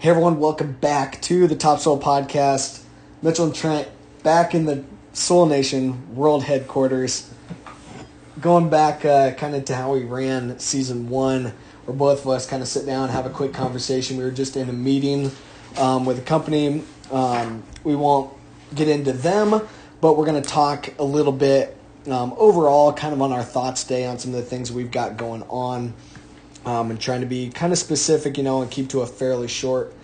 Hey everyone, welcome back to the Top Soil Podcast. Mitchell and Trent back in the Soil Nation World Headquarters. Going back uh, kind of to how we ran season one, where both of us kind of sit down, and have a quick conversation. We were just in a meeting um, with a company. Um, we won't get into them, but we're going to talk a little bit um, overall, kind of on our thoughts today on some of the things we've got going on um, and trying to be kind of specific, you know, and keep to a fairly short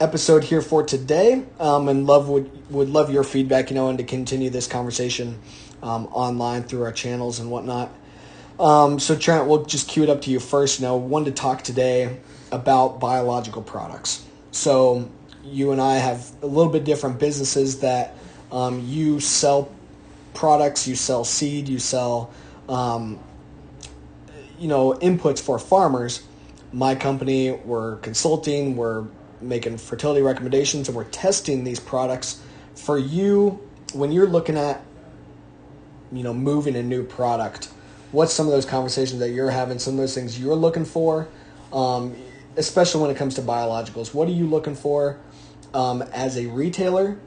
episode here for today. Um, and love would would love your feedback, you know, and to continue this conversation um, online through our channels and whatnot. Um, so Trent, we'll just cue it up to you first. You know, one to talk today about biological products. So you and I have a little bit different businesses that um, you sell products, you sell seed, you sell um, you know inputs for farmers. My company we're consulting we're making fertility recommendations and we're testing these products for you. When you're looking at you know moving a new product what's some of those conversations that you're having some of those things you're looking for? Um, especially when it comes to biologicals what are you looking for um, as a retailer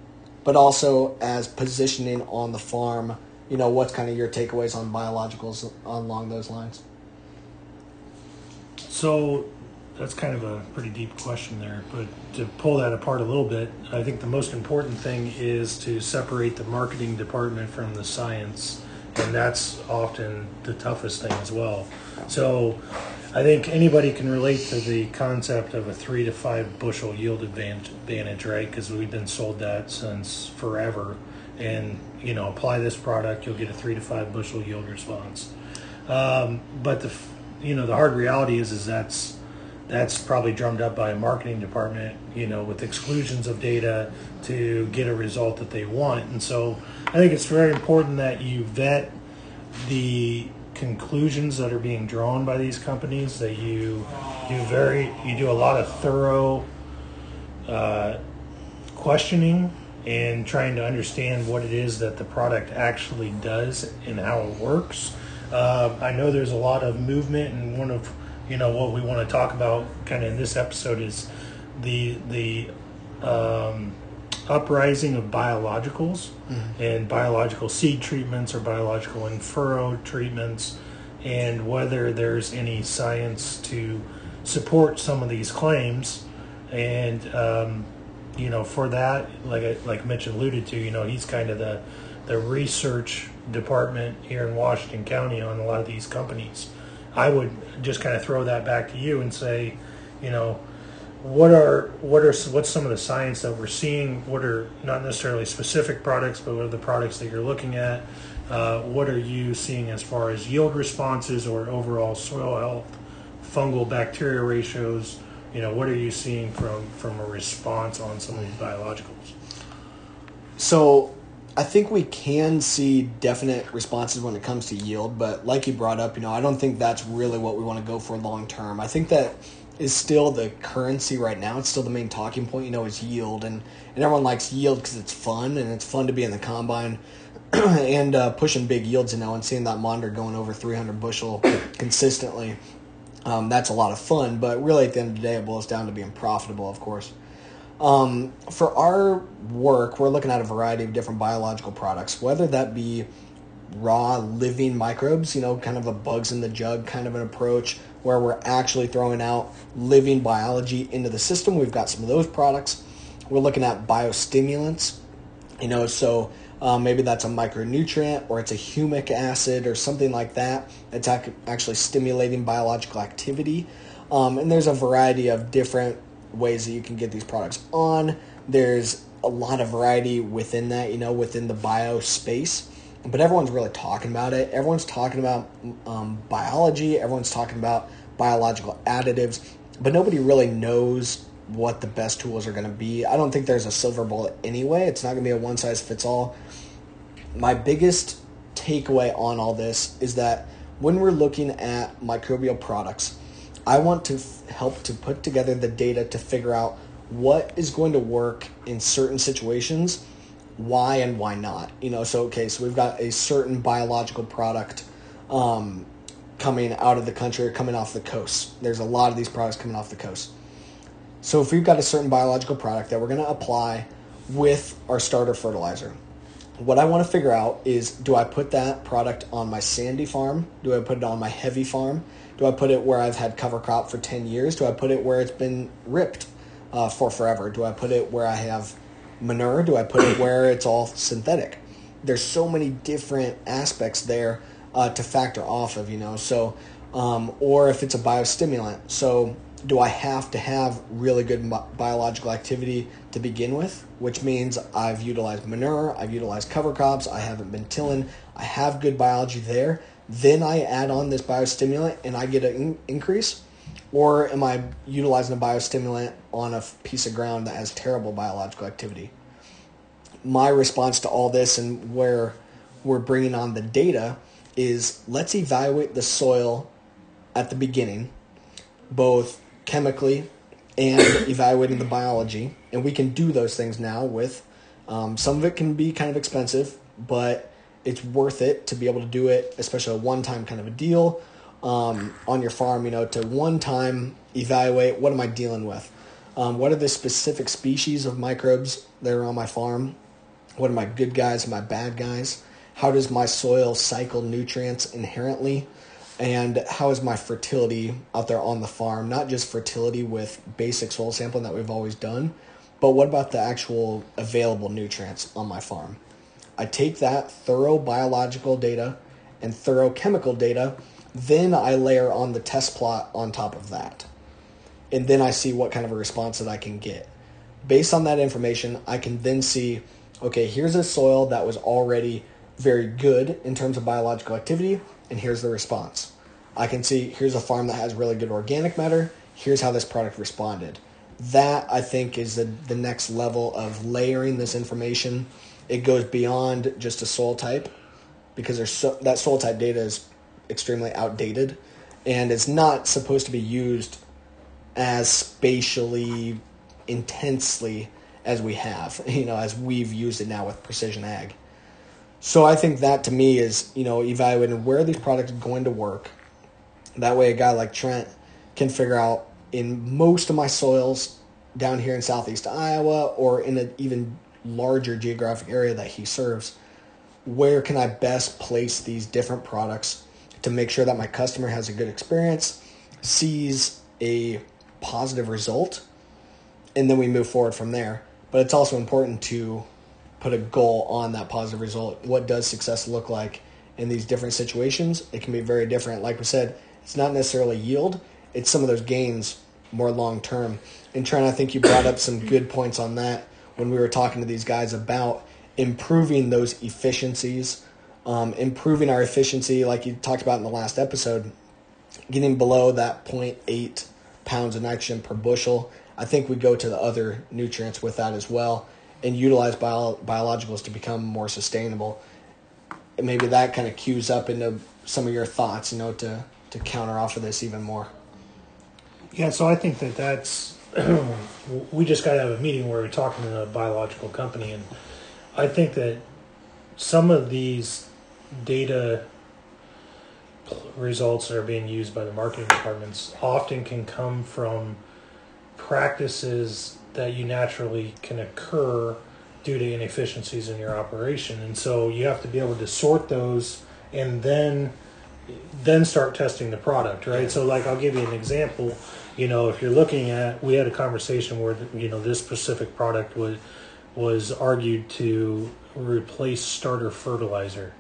but also as positioning on the farm? You know what's kind of your takeaways on biologicals along those lines so that's kind of a pretty deep question there. But to pull that apart a little bit, I think the most important thing is to separate the marketing department from the science. And that's often the toughest thing as well. So I think anybody can relate to the concept of a three to five bushel yield advantage, right? Because we've been sold that since forever. And, you know, apply this product, you'll get a three to five bushel yield response. Um, but the, you know, the hard reality is, is that's, that's probably drummed up by a marketing department, you know, with exclusions of data to get a result that they want. And so I think it's very important that you vet the conclusions that are being drawn by these companies, that you do very, you do a lot of thorough uh, questioning and trying to understand what it is that the product actually does and how it works. Uh, I know there's a lot of movement, and one of you know what we want to talk about kind of in this episode is the the um, uprising of biologicals mm-hmm. and biological seed treatments or biological in furrow treatments and whether there's any science to support some of these claims and um, you know for that like like Mitch alluded to you know he's kind of the the research department here in Washington County on a lot of these companies I would just kind of throw that back to you and say, you know, what are what are what's some of the science that we're seeing? What are not necessarily specific products, but what are the products that you're looking at? Uh, what are you seeing as far as yield responses or overall soil health, fungal bacteria ratios? You know, what are you seeing from from a response on some of these biologicals? So I think we can see definite responses when it comes to yield, but like you brought up, you know, I don't think that's really what we want to go for long term. I think that is still the currency right now. It's still the main talking point, you know, is yield, and and everyone likes yield because it's fun and it's fun to be in the combine and uh, pushing big yields, you know, and seeing that monitor going over 300 bushel consistently. Um, that's a lot of fun, but really at the end of the day, it boils down to being profitable, of course. Um, for our work, we're looking at a variety of different biological products, whether that be raw living microbes, you know, kind of a bugs in the jug kind of an approach where we're actually throwing out living biology into the system. We've got some of those products. We're looking at biostimulants, you know, so um, maybe that's a micronutrient or it's a humic acid or something like that. It's ac- actually stimulating biological activity. Um, and there's a variety of different ways that you can get these products on. There's a lot of variety within that, you know, within the bio space. But everyone's really talking about it. Everyone's talking about um, biology. Everyone's talking about biological additives. But nobody really knows what the best tools are going to be. I don't think there's a silver bullet anyway. It's not going to be a one size fits all. My biggest takeaway on all this is that when we're looking at microbial products, I want to f- help to put together the data to figure out what is going to work in certain situations, why and why not. You know, so okay, so we've got a certain biological product um, coming out of the country or coming off the coast. There's a lot of these products coming off the coast. So if we've got a certain biological product that we're going to apply with our starter fertilizer, what I want to figure out is do I put that product on my sandy farm? Do I put it on my heavy farm? Do I put it where I've had cover crop for 10 years? Do I put it where it's been ripped uh, for forever? Do I put it where I have manure? Do I put it where it's all synthetic? There's so many different aspects there uh, to factor off of, you know. So, um, or if it's a biostimulant. So, do I have to have really good biological activity to begin with? Which means I've utilized manure, I've utilized cover crops, I haven't been tilling, I have good biology there. Then I add on this biostimulant and I get an in- increase. Or am I utilizing a biostimulant on a piece of ground that has terrible biological activity? My response to all this and where we're bringing on the data is let's evaluate the soil at the beginning, both chemically and evaluating the biology. And we can do those things now with um, some of it can be kind of expensive, but it's worth it to be able to do it, especially a one time kind of a deal um, on your farm, you know, to one time evaluate what am I dealing with? Um, what are the specific species of microbes that are on my farm? What are my good guys my bad guys? How does my soil cycle nutrients inherently? And how is my fertility out there on the farm? Not just fertility with basic soil sampling that we've always done, but what about the actual available nutrients on my farm? I take that thorough biological data and thorough chemical data then I layer on the test plot on top of that. And then I see what kind of a response that I can get. Based on that information, I can then see okay, here's a soil that was already very good in terms of biological activity, and here's the response. I can see here's a farm that has really good organic matter, here's how this product responded. That I think is the, the next level of layering this information. It goes beyond just a soil type because there's so, that soil type data is extremely outdated and it's not supposed to be used as spatially intensely as we have, you know, as we've used it now with precision ag. So I think that to me is, you know, evaluating where these products are going to work. That way a guy like Trent can figure out in most of my soils down here in southeast Iowa or in an even larger geographic area that he serves, where can I best place these different products to make sure that my customer has a good experience, sees a positive result, and then we move forward from there. But it's also important to put a goal on that positive result. What does success look like in these different situations? It can be very different. Like we said, it's not necessarily yield, it's some of those gains more long term. And Trent, I think you brought up some good points on that when we were talking to these guys about improving those efficiencies um, improving our efficiency, like you talked about in the last episode, getting below that 0.8 pounds of nitrogen per bushel. I think we go to the other nutrients with that as well and utilize bio- biologicals to become more sustainable. And maybe that kind of cues up into some of your thoughts, you know, to, to counter off of this even more. Yeah, so I think that that's, we just got to have a meeting where we're talking to a biological company. And I think that some of these data results that are being used by the marketing departments often can come from practices that you naturally can occur due to inefficiencies in your operation. And so you have to be able to sort those and then then start testing the product right? So like i'll give you an example you know if you're looking at we had a conversation where you know this specific product was was argued to replace starter fertilizer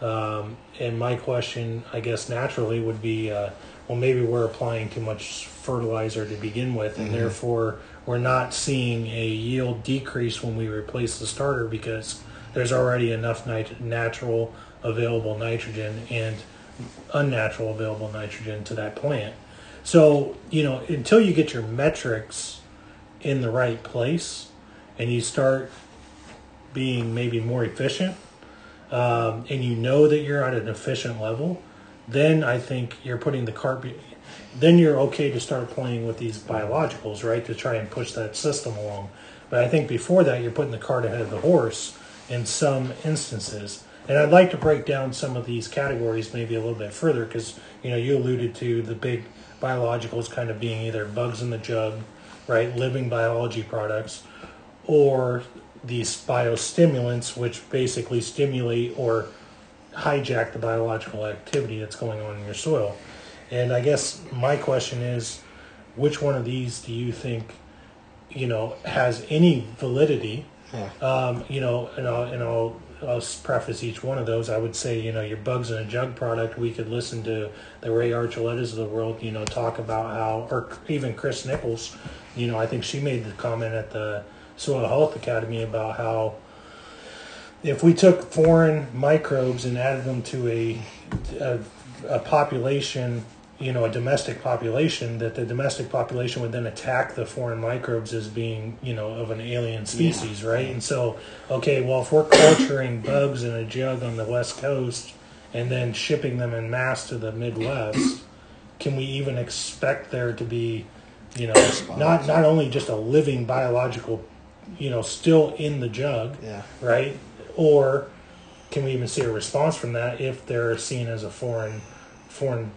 um, and my question, I guess, naturally would be, uh, well, maybe we're applying too much fertilizer to begin with, and mm-hmm. therefore we're not seeing a yield decrease when we replace the starter because there's already enough nit- natural available nitrogen and unnatural available nitrogen to that plant. So, you know, until you get your metrics in the right place and you start being maybe more efficient um, and you know that you're at an efficient level, then I think you're putting the cart. Be- then you're okay to start playing with these biologicals, right, to try and push that system along. But I think before that, you're putting the cart ahead of the horse in some instances. And I'd like to break down some of these categories maybe a little bit further because you know you alluded to the big biologicals kind of being either bugs in the jug right? Living biology products, or these biostimulants, which basically stimulate or hijack the biological activity that's going on in your soil. And I guess my question is, which one of these do you think, you know, has any validity? Yeah. Um, you know, and I'll, and I'll, I'll preface each one of those. I would say, you know, your bugs in a jug product. We could listen to the Ray Archuletas of the world, you know, talk about how, or even Kris Nichols. You know, I think she made the comment at the Soil Health Academy about how if we took foreign microbes and added them to a, a, a population you know a domestic population that the domestic population would then attack the foreign microbes as being you know of an alien species right? And so okay well if we're culturing bugs in a jug on the west coast and then shipping them in mass to the midwest can we even expect there to be you know not not only just a living biological you know still in the jug Yeah. right? Or can we even see a response from that if they're seen as a foreign foreign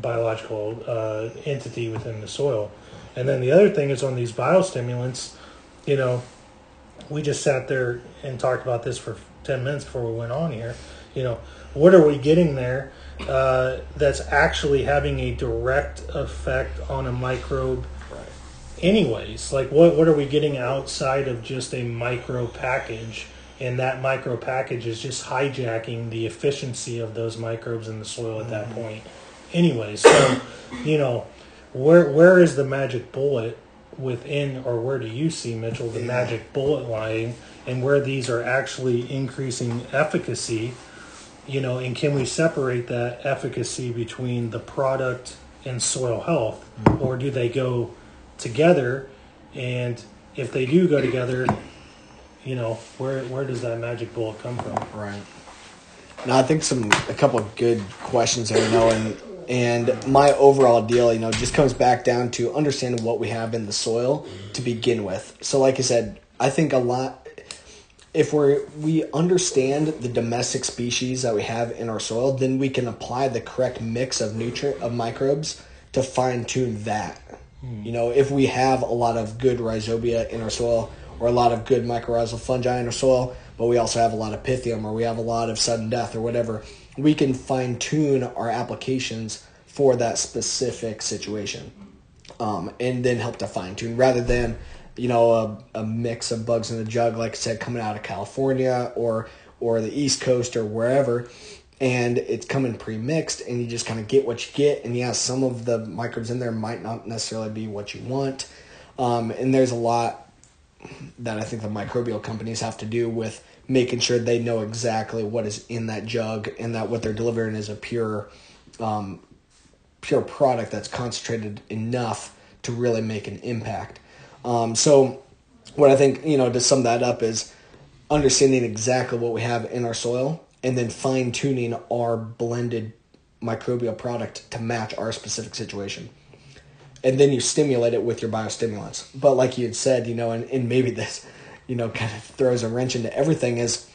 biological uh, entity within the soil. And then the other thing is on these biostimulants, you know, we just sat there and talked about this for 10 minutes before we went on here. You know, what are we getting there uh, that's actually having a direct effect on a microbe? Right. Anyways, like what, what are we getting outside of just a micro package? And that micro package is just hijacking the efficiency of those microbes in the soil at that point anyway. So, you know, where where is the magic bullet within, or where do you see Mitchell the Yeah. magic bullet lying, and where these are actually increasing efficacy? You know, and can we separate that efficacy between the product and soil health, mm-hmm. or do they go together? And if they do go together, you know, where where does that magic bullet come from? Right. No, I think some a couple of good questions there, you know, and and my overall deal, you know, just comes back down to understanding what we have in the soil mm-hmm. to begin with. So, like I said, I think a lot. If we're we understand the domestic species that we have in our soil, then we can apply the correct mix of nutrient of microbes to fine tune that. Hmm. You know, if we have a lot of good rhizobia in our soil or a lot of good mycorrhizal fungi in our soil, but we also have a lot of pythium or we have a lot of sudden death or whatever, we can fine tune our applications for that specific situation um, and then help to fine tune rather than you know a, a mix of bugs in a jug like I said coming out of California or or the East Coast or wherever and it's coming pre-mixed and you just kind of get what you get and yeah some of the microbes in there might not necessarily be what you want. Um, and there's a lot that I think the microbial companies have to do with making sure they know exactly what is in that jug and that what they're delivering is a pure um, pure product that's concentrated enough to really make an impact. Um, so, what I think, you know, to sum that up is understanding exactly what we have in our soil and then fine tuning our blended microbial product to match our specific situation. And then you stimulate it with your biostimulants. But, like you had said, you know, and, and maybe this, you know, kind of throws a wrench into everything is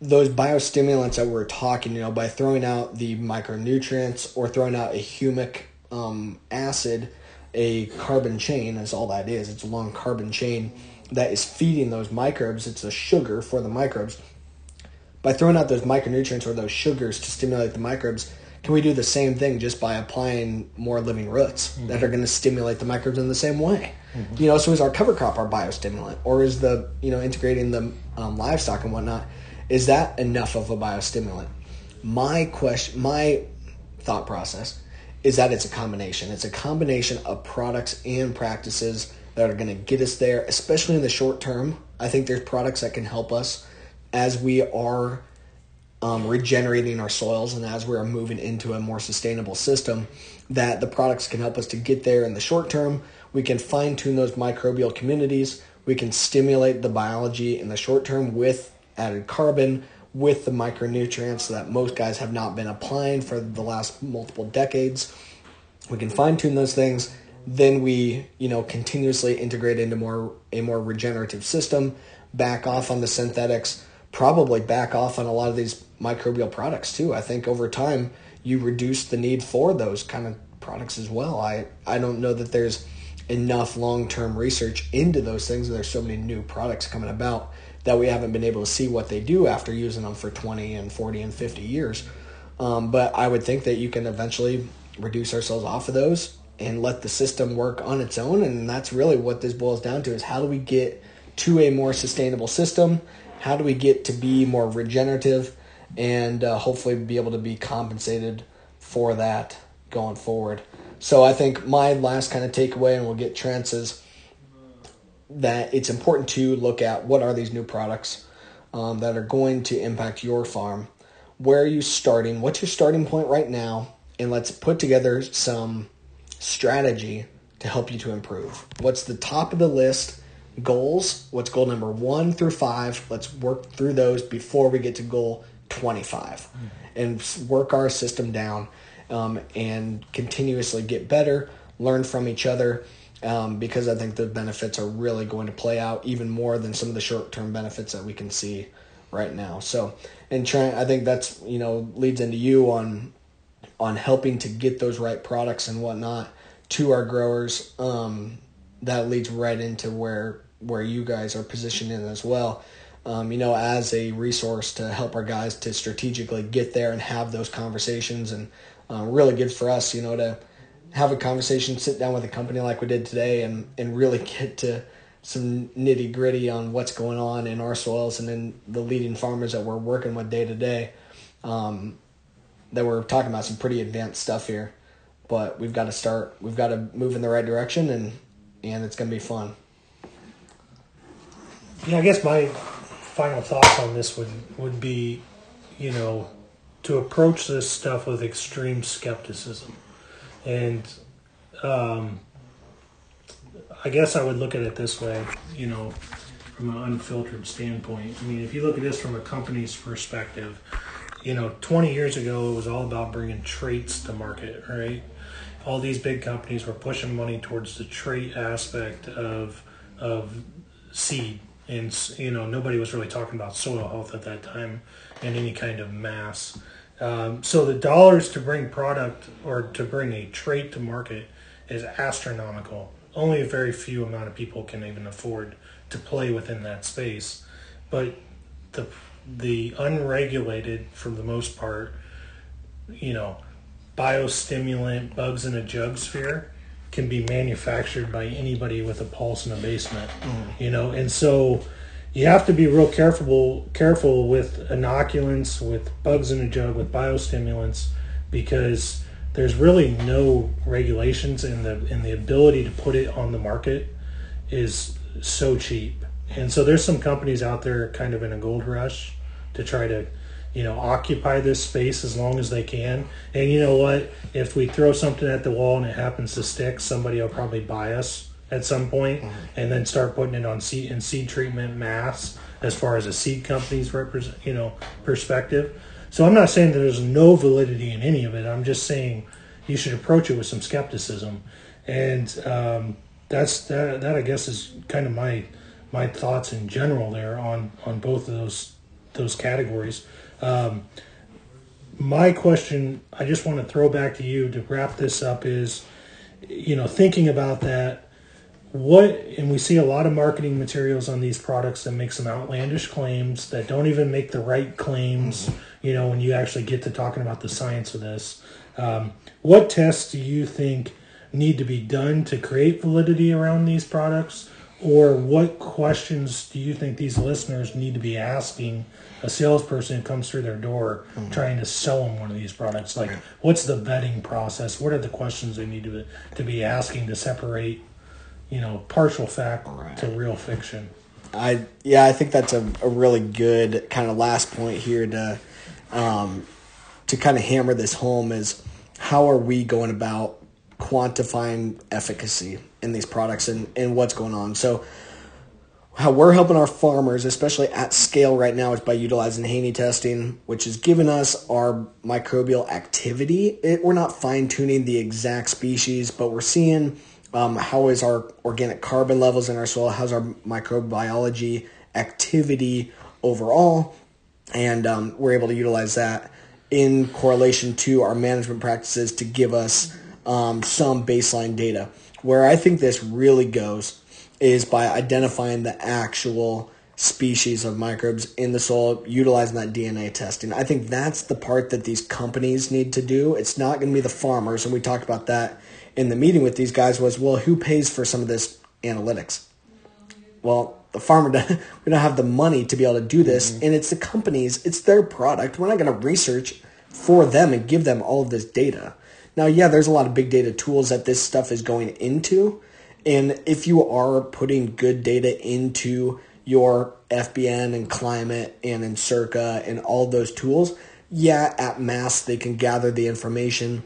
those biostimulants that we're talking, you know, by throwing out the micronutrients or throwing out a humic um, acid, a carbon chain is all that is. It's a long carbon chain that is feeding those microbes. It's a sugar for the microbes. By throwing out those micronutrients or those sugars to stimulate the microbes, can we do the same thing just by applying more living roots that are going to stimulate the microbes in the same way? You know, so is our cover crop our biostimulant, or is the you know integrating the um, livestock and whatnot? Is that enough of a biostimulant? My question, my thought process is that it's a combination. It's a combination of products and practices that are going to get us there, especially in the short term. I think there's products that can help us as we are um, regenerating our soils and as we're moving into a more sustainable system, that the products can help us to get there in the short term. We can fine tune those microbial communities. We can stimulate the biology in the short term with added carbon, with the micronutrients that most guys have not been applying for the last multiple decades. We can fine tune those things. Then we, you know, continuously integrate into more a more regenerative system, back off on the synthetics, probably back off on a lot of these microbial products too. I think over time you reduce the need for those kind of products as well. I I don't know that there's enough long term research into those things. There's so many new products coming about that we haven't been able to see what they do after using them for 20 and 40 and 50 years. Um, but I would think that you can eventually reduce ourselves off of those and let the system work on its own. And that's really what this boils down to is how do we get to a more sustainable system? How do we get to be more regenerative and uh, hopefully be able to be compensated for that going forward? So I think my last kind of takeaway, and we'll get Trent's, is that it's important to look at what are these new products um, that are going to impact your farm. Where are you starting? What's your starting point right now? And let's put together some strategy to help you to improve. What's the top of the list? Goals. What's goal number one through five? Let's work through those before we get to goal 25 mm-hmm. and work our system down um, and continuously get better, learn from each other, um, because I think the benefits are really going to play out even more than some of the short term benefits that we can see right now. So, and Trent, I think that's you know leads into you on on helping to get those right products and whatnot to our growers. Um, that leads right into where where you guys are positioned in as well. Um, you know, as a resource to help our guys to strategically get there and have those conversations and uh, really good for us, you know, to have a conversation, sit down with a company like we did today, and and really get to some nitty gritty on what's going on in our soils and in the leading farmers that we're working with day to day. Um, that we're talking about some pretty advanced stuff here, but we've got to start. We've got to move in the right direction, and and it's going to be fun. Yeah, I guess my final thoughts on this would would be, you know, to approach this stuff with extreme skepticism. And um, I guess I would look at it this way, you know, from an unfiltered standpoint. I mean, if you look at this from a company's perspective, you know, 20 years ago, it was all about bringing traits to market, right? All these big companies were pushing money towards the trait aspect of of seed, and you know, nobody was really talking about soil health at that time in any kind of mass. Um, so the dollars to bring product or to bring a trait to market is astronomical. Only a very few amount of people can even afford to play within that space. But the the unregulated, for the most part, you know, biostimulant bugs in a jug sphere can be manufactured by anybody with a pulse in a basement. Mm. You know, and so you have to be real careful careful with inoculants, with bugs in a jug, with biostimulants, because there's really no regulations and the and the ability to put it on the market is so cheap. And so there's some companies out there kind of in a gold rush to try to, you know, occupy this space as long as they can. And you know what? If we throw something at the wall and it happens to stick, somebody will probably buy us at some mm-hmm. and then start putting it on seed and seed treatment mass as far as a seed company's represent you know perspective. So I'm not saying that there's no validity in any of it. I'm just saying you should approach it with some skepticism, and um, that's that. That I guess is kind of my my thoughts in general there on on both of those those categories. Um, my question, I just want to throw back to you to wrap this up is, you know, thinking about that what and we see a lot of marketing materials on these products that make some outlandish claims that don't even make the right claims you know when you actually get to talking about the science of this. Um, what tests do you think need to be done to create validity around these products or what questions do you think these listeners need to be asking a salesperson who comes through their door mm-hmm. trying to sell them one of these products like what's the vetting process what are the questions they need to, to be asking to separate you know, partial fact right. to real fiction. I yeah, I think that's a, a really good kind of last point here to um, to kind of hammer this home is how are we going about quantifying efficacy in these products and, and what's going on. So how we're helping our farmers, especially at scale right now, is by utilizing Haney testing, which has given us our microbial activity. It, we're not fine tuning the exact species, but we're seeing um, how is our organic carbon levels in our soil? How's our microbiology activity overall? And um, we're able to utilize that in correlation to our management practices to give us um, some baseline data. Where I think this really goes is by identifying the actual species of microbes in the soil, utilizing that DNA testing. I think that's the part that these companies need to do. It's not going to be the farmers, and we talked about that in the meeting with these guys. Was well, who pays for some of this analytics? Well, the farmer doesn't, we don't have the money to be able to do this, mm-hmm. and it's the companies, it's their product. We're not going to research for them and give them all of this data. Now, yeah, there's a lot of big data tools that this stuff is going into, and if you are putting good data into your FBN and climate and Encirca and all those tools, yeah, at mass they can gather the information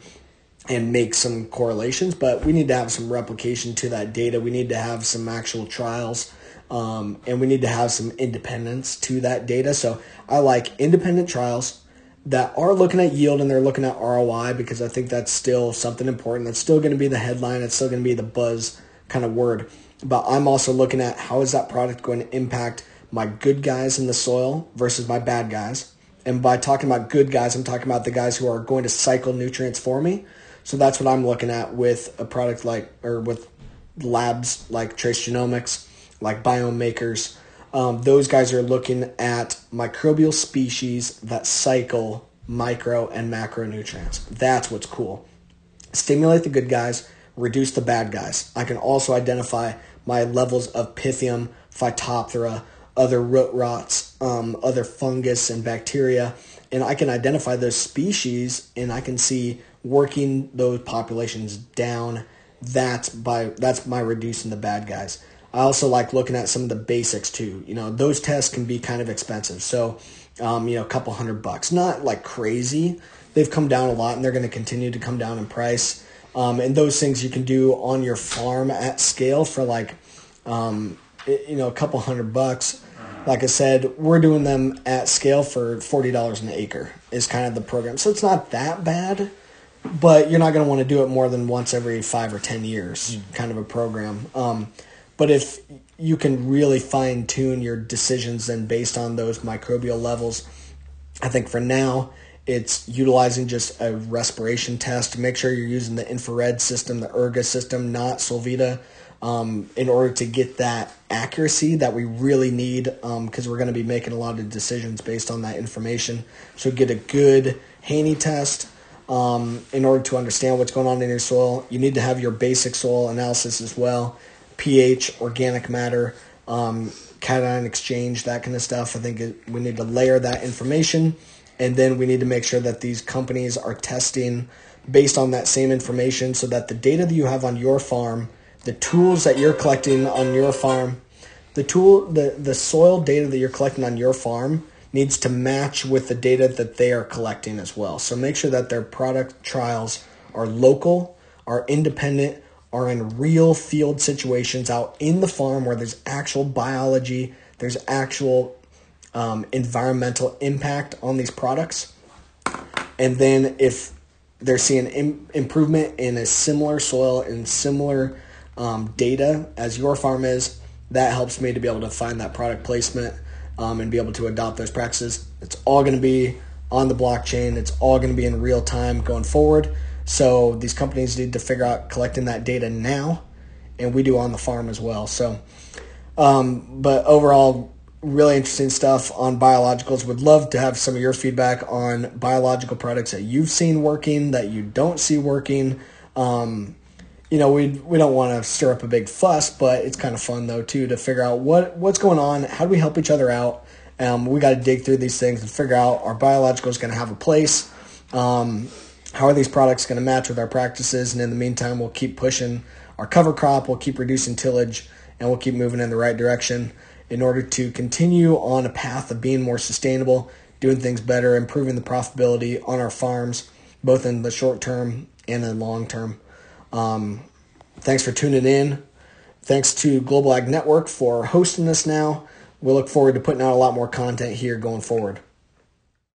and make some correlations, but we need to have some replication to that data. We need to have some actual trials. Um, and we need to have some independence to that data. So I like independent trials that are looking at yield and they're looking at ROI because I think that's still something important. That's still going to be the headline. It's still going to be the buzz kind of word but I'm also looking at how is that product going to impact my good guys in the soil versus my bad guys. And by talking about good guys, I'm talking about the guys who are going to cycle nutrients for me. So that's what I'm looking at with a product like, or with labs like Trace Genomics, like Biome Makers. Um, those guys are looking at microbial species that cycle micro and macronutrients. That's what's cool. Stimulate the good guys, reduce the bad guys. I can also identify my levels of Pythium, Phytophthora, other root rots, um, other fungus and bacteria, and I can identify those species and I can see working those populations down. That's by that's my reducing the bad guys. I also like looking at some of the basics too. You know, those tests can be kind of expensive. So, um, you know, a couple hundred bucks, not like crazy. They've come down a lot and they're going to continue to come down in price. Um, and those things you can do on your farm at scale for like, um, you know, a couple hundred bucks. Like I said, we're doing them at scale for forty dollars an acre is kind of the program. So it's not that bad, but you're not going to want to do it more than once every five or ten years, mm. kind of a program. Um, but if you can really fine tune your decisions then based on those microbial levels, I think for now it's utilizing just a respiration test make sure you're using the infrared system, the IRGA system, not Solvita, um, in order to get that accuracy that we really need because um, we're going to be making a lot of decisions based on that information. So get a good Haney test. Um, in order to understand what's going on in your soil, you need to have your basic soil analysis as well, pH, organic matter, um, cation exchange, that kind of stuff. I think it, we need to layer that information and then we need to make sure that these companies are testing based on that same information so that the data that you have on your farm, the tools that you're collecting on your farm, the tool the, the soil data that you're collecting on your farm needs to match with the data that they are collecting as well. So make sure that their product trials are local, are independent, are in real field situations out in the farm where there's actual biology, there's actual um, environmental impact on these products. And then if they're seeing Im- improvement in a similar soil and similar um, data as your farm is, that helps me to be able to find that product placement um, and be able to adopt those practices. It's all going to be on the blockchain. It's all going to be in real time going forward. So these companies need to figure out collecting that data now, and we do on the farm as well. So, um, but overall, really interesting stuff on biologicals. Would love to have some of your feedback on biological products that you've seen working, that you don't see working. Um, you know, we we don't want to stir up a big fuss, but it's kind of fun though too to figure out what what's going on. How do we help each other out? Um, we got to dig through these things and figure out our biologicals going to have a place. Um, how are these products going to match with our practices? And in the meantime, we'll keep pushing our cover crop. We'll keep reducing tillage, and we'll keep moving in the right direction in order to continue on a path of being more sustainable, doing things better, improving the profitability on our farms, both in the short term and in the long term. Um, thanks for tuning in. Thanks to Global Ag Network for hosting this now. We look forward to putting out a lot more content here going forward.